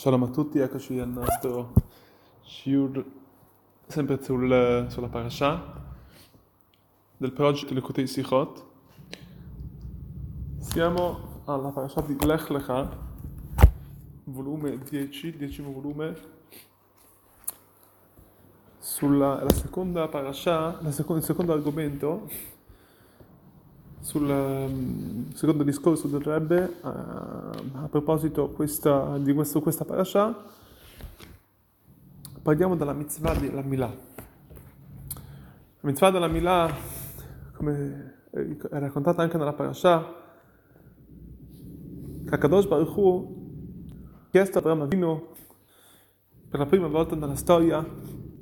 Shalom a tutti, eccoci al nostro shiur sempre sul, sulla parasha del progetto Lekutei Sichot. Siamo alla parasha di Lech Lecha, volume 10, decimo volume, sulla la seconda parasha, la seconda, il secondo argomento sul um, secondo discorso del Rebbe uh, a proposito questa, di questo, questa parasha parliamo della mitzvah della Milà la mitzvah della Milà come è raccontata anche nella parasha che Kadosh Baruch Hu chiesto a Abraham Avinu per la prima volta nella storia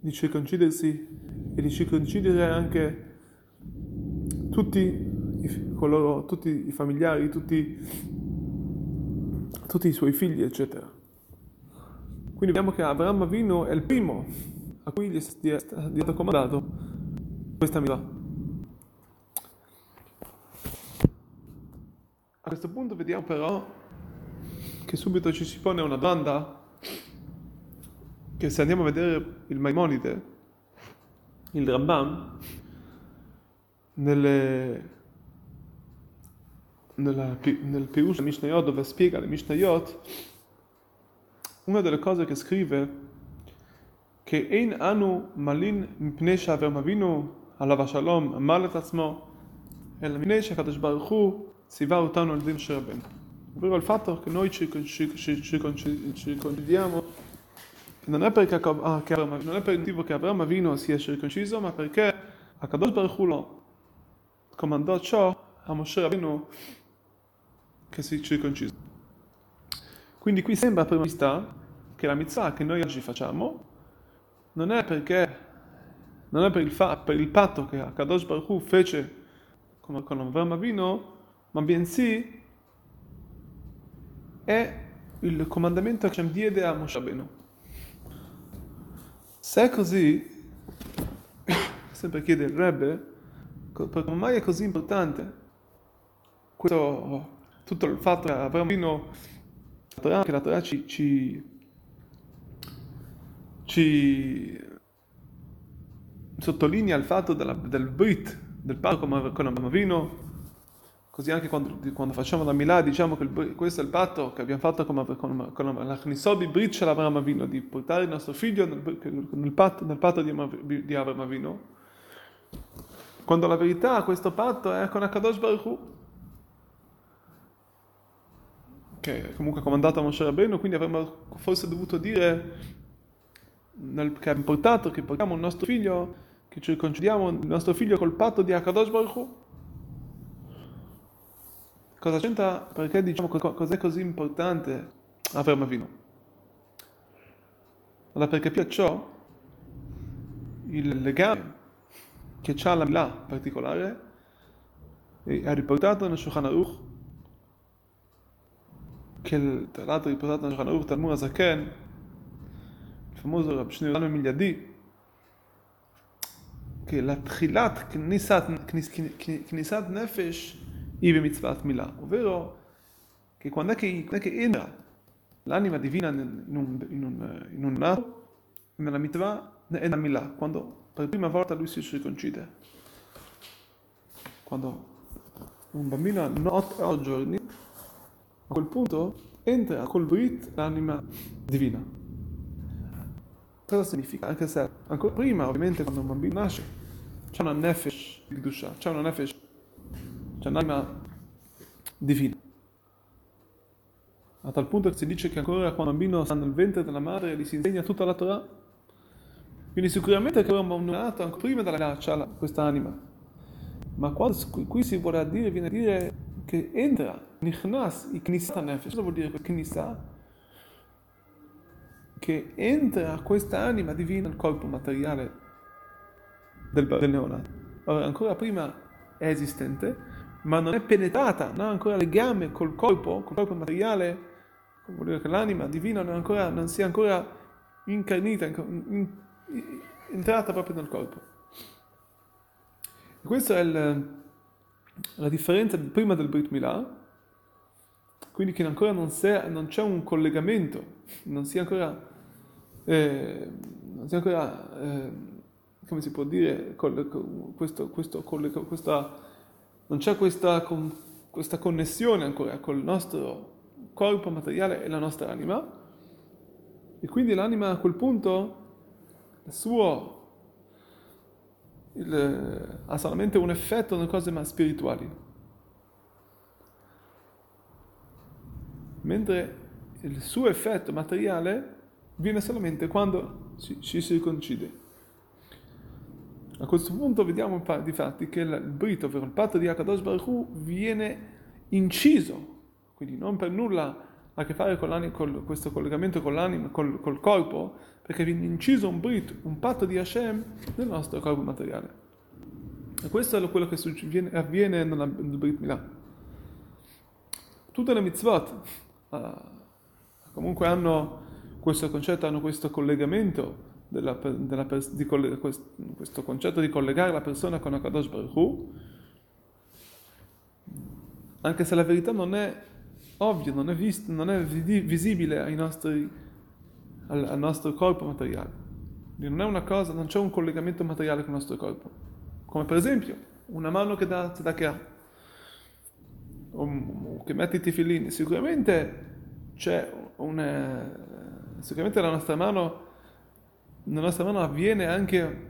di circoncidersi e di circoncidere anche tutti coloro, tutti i familiari, tutti, tutti i suoi figli, eccetera. Quindi vediamo che Abraham Avino è il primo a cui gli è stato comandato questa milà. A questo punto vediamo però che subito ci si pone una domanda che se andiamo a vedere il Maimonide, il Rambam, nelle nella, nel Pirush Mishnayot dove spiega le Mishnayot, una delle cose che scrive che Ein anu malin mipnei שאברהם אבינו עליו השלום אמר את עצמו אלא מפני שהקדוש ברוך הוא ציווה אותנו על דין משה רבנו. ovvero il fatto che noi ci, ci, ci, ci condividiamo non è, perché, ah, che, non è per il motivo che Abramo Avino sia circonciso, ma perché a Kadosh Baruch Hu lo comandò ciò a Moshe Rabbeinu che si circoncisa. Quindi qui sembra a prima vista che la mitzvah che noi oggi facciamo non è perché non è per il, fa, per il patto che Kadosh Baruch Hu fece con, con Avram Avino, ma bensì è il comandamento che Hashem diede a Moshe Rabbeinu. Se è così, sempre chiede il come mai è così importante questo tutto il fatto che Avramo Avinu, che la Torah ci, ci, ci sottolinea il fatto della, del Brit, del patto con, con Avram così anche quando, quando, facciamo la Milà diciamo che il, questo è il patto che abbiamo fatto con, con, con la Chnisobi Brit l'Avram Avinu, di portare il nostro figlio nel, nel, patto, nel patto di, di Avram quando la verità questo patto è con Akadosh Baruch Hu, che comunque ha comandato a Moshe Rabbeinu, quindi avremmo forse dovuto dire nel, che è importato che portiamo il nostro figlio, che ci concediamo il nostro figlio col patto di Akadosh Baruch. Cosa c'entra? Perché diciamo cos'è così importante Avram Avinu? Allora per capire ciò, il legame che c'ha la Milà particolare è riportato nel Shulchan Aruch che l'altro riportato nel Shulchan Talmud Azaken, il famoso Rab Shneur Migliadi, che la Tchilat Knisat Nefesh ive mitzvat Milah, ovvero che quando è che, quando è che entra l'anima divina in un, in un, in un nato, nella mitzvah è la Milah, quando per prima volta lui si circoncide. Quando un bambino ha 8 giorni a quel punto entra col Brit l'anima divina. Cosa significa? Anche se ancora prima, ovviamente, quando un bambino nasce, c'è una nefesh di Gdusha, c'è una nefesh, c'è un'anima divina. A tal punto che si dice che ancora quando un bambino sta nel ventre della madre gli si insegna tutta la Torah. Quindi sicuramente che bambino nato ancora prima della c'ha questa anima. Ma quando qui si vuole dire, viene a dire che entra, nichnas, i knisa nefesh, cosa vuol dire knisa? Che entra questa anima divina nel corpo materiale del, del neonato. Allora, ancora prima è esistente, ma non è penetrata, non ha ancora legame col corpo, col corpo materiale, vuol dire che l'anima divina non, ancora, non sia ancora incarnita, in, in, entrata proprio nel corpo. Questo è il la differenza prima del Brit Milah quindi che ancora non, sia, non c'è un collegamento, non sia ancora, eh, non sia ancora eh, come si può dire, questo, questo, questa, non c'è questa, questa connessione ancora col nostro corpo materiale e la nostra anima, e quindi l'anima a quel punto, il suo, il, ha solamente un effetto nelle cose ma spirituali. mentre il suo effetto materiale viene solamente quando ci, ci si riconcide. A questo punto vediamo di fatti che il brito, ovvero il patto di Akadosh Baruch Hu, viene inciso, quindi non per nulla ha a che fare con, con questo collegamento con l'anima, col, col, corpo, perché viene inciso un brito, un patto di Hashem nel nostro corpo materiale. E questo è quello che avviene nel Brit Milah. Tutte le mitzvot uh, comunque hanno questo concetto, hanno questo collegamento della, della, di, questo concetto di collegare la persona con Akadosh Baruch Hu, anche se la verità non è ovvia, non è, vist, non è visibile nostri, al, al, nostro corpo materiale. Non è una cosa, non c'è un collegamento materiale con il nostro corpo. Come per esempio una mano che dà tzedakah, o che mette i tefillini. Sicuramente c'è una... Sicuramente la nostra mano nella nostra mano avviene anche,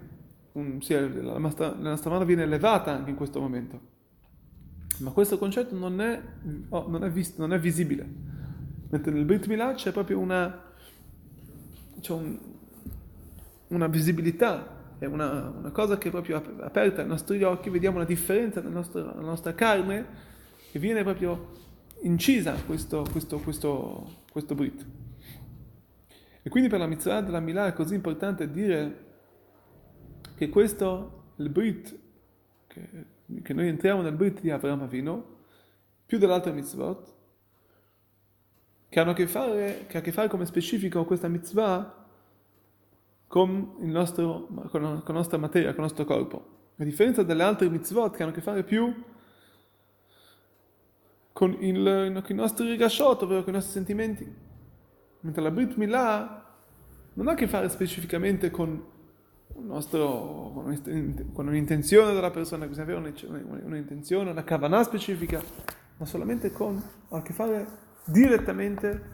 un, sì, la, nostra, la, nostra, mano viene elevata anche in questo momento. Ma questo concetto non è, oh, non è, vis, non è visibile. Mentre nel Brit Milah c'è proprio una, c'è un, una visibilità, è una, una, cosa che è proprio aperta ai nostri occhi, vediamo la differenza nella nostra, nostra carne che viene proprio incisa questo, questo, questo, questo Brit. E quindi per la mitzvah della Milà è così importante dire che questo, il Brit, che, che noi entriamo nel Brit di Avraham Avino, più dell'altra mitzvot, che hanno a che fare, che ha a che fare come specifico questa mitzvah con, il nostro, con, la, nostra materia, con il nostro corpo. A differenza delle altre mitzvot che hanno a che fare più con, il, con i nostri rigashot, ovvero con i nostri sentimenti. Mentre la Brit Milah non ha a che fare specificamente con, nostro, con un'intenzione della persona, bisogna avere un'intenzione, una kavanah specifica, ma solamente con, ha a che fare direttamente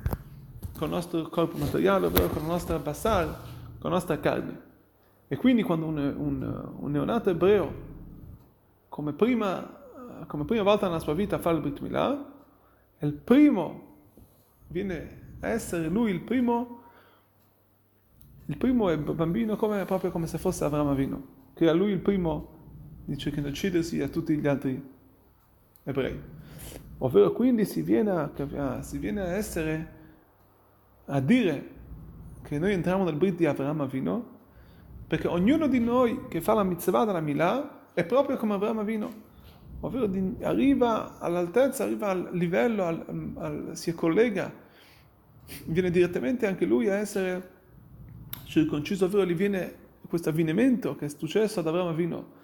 con il nostro corpo materiale, ovvero con la nostra basar, con la nostra carne. E quindi quando un, un, un neonato ebreo, come prima, come prima volta nella sua vita fa il Brit Milah, è il primo, viene essere lui il primo, il primo bambino come, proprio come se fosse Avram Avino, che era lui il primo dice che uccidersi a tutti gli altri ebrei. Ovvero quindi si viene a, si viene a essere, a dire che noi entriamo nel Brit di Avram Avino, perché ognuno di noi che fa la mitzvah della Milà è proprio come Avram Avino ovvero di, arriva all'altezza, arriva al livello, al, al, si collega viene direttamente anche lui a essere circonciso, ovvero gli viene questo avvenimento che è successo ad Avramo Avino.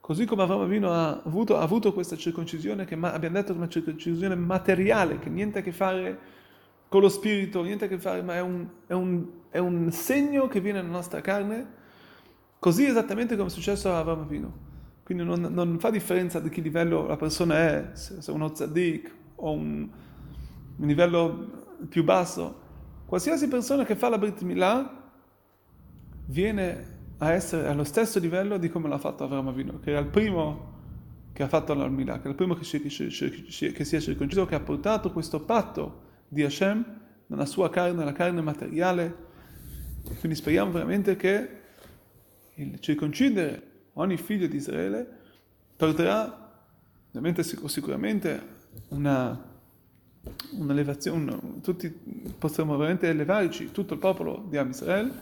Così come Avramo Avino ha avuto, ha avuto questa circoncisione, che ma, abbiamo detto che è una circoncisione materiale, che niente a che fare con lo spirito, niente a che fare, ma è un, è un, è un segno che viene nella nostra carne, così esattamente come è successo a Avramo Avino. Quindi non, non, fa differenza di che livello la persona è, se è uno tzaddik o un, un livello più basso, qualsiasi persona che fa la Brit Milah viene a essere allo stesso livello di come l'ha fatto Avram Avino, che era il primo che ha fatto la Milah, che è il primo che si, che si è circonciso, che ha portato questo patto di Hashem nella sua carne, nella carne materiale. Quindi speriamo veramente che il circoncidere ogni figlio di Israele porterà sicuramente una un'elevazione, tutti possiamo veramente elevarci, tutto il popolo di Am Israel,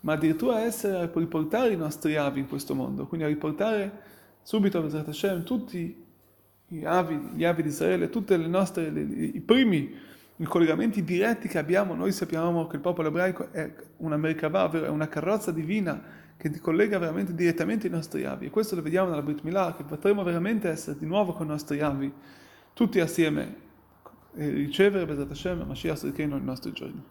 ma addirittura essere a riportare i nostri avi in questo mondo, quindi a riportare subito a Bezrat Hashem tutti gli avi, gli avi di Israele, tutti i primi i collegamenti diretti che abbiamo, noi sappiamo che il popolo ebraico è una Merkavah, è una carrozza divina che collega veramente direttamente i nostri avi e questo lo vediamo nella Brit Milah, che potremo veramente essere di nuovo con i nostri avi, tutti assieme ricevere Bezat Hashem Mashiach Zidkenu ai nostri giorni.